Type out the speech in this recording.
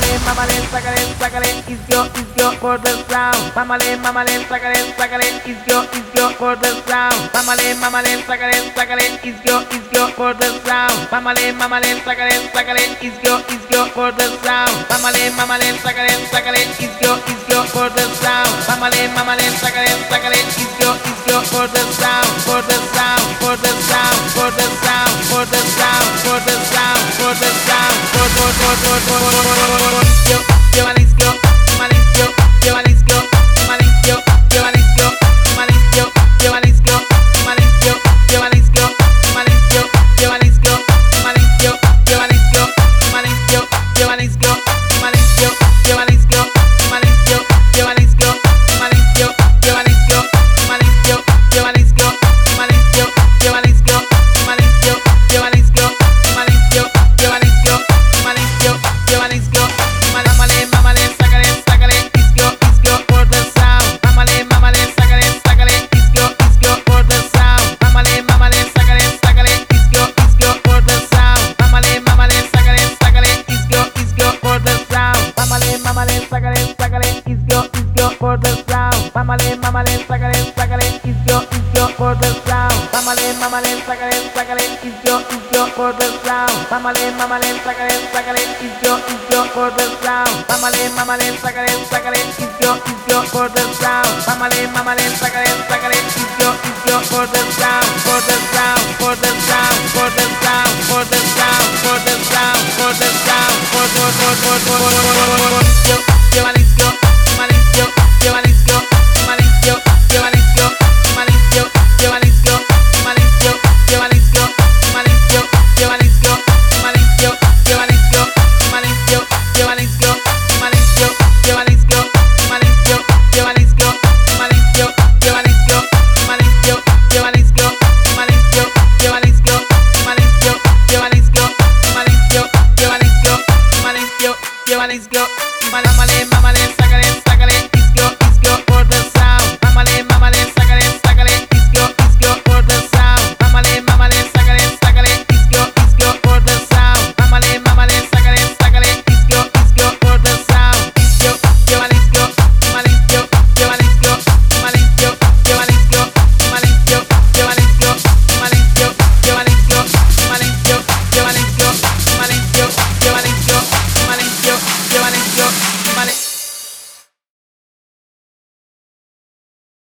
mamale, sácale, sácale, isquio, isquio, for the sound. Mamale, mamale, sácale, sácale, isquio, isquio, for the sound. Mamale, mamale, sácale, sácale, isquio, isquio, for the sound. Mamale, mamale, sácale, sácale, isquio, isquio, for the sound. Mamale, mamale, sácale, sácale, isquio, isquio, for the sound. Mamale, mamale, sácale, sácale, isquio, isquio, for the sound, for the sound, for the sound, for the sound, Por, sácale, sácale, is yo, is yo for the sound. Mámale, mámale, sácale, sácale, is yo, is yo for the sound. Mámale, mámale, sácale, sácale, is yo, is yo for the sound. Mámale, mámale, sácale, sácale, is yo, is yo for the sound. Mámale, mámale, sácale, sácale, is yo, is yo for the sound. Mámale, mámale, sácale, sácale, is yo, is yo for the sound, for the sound.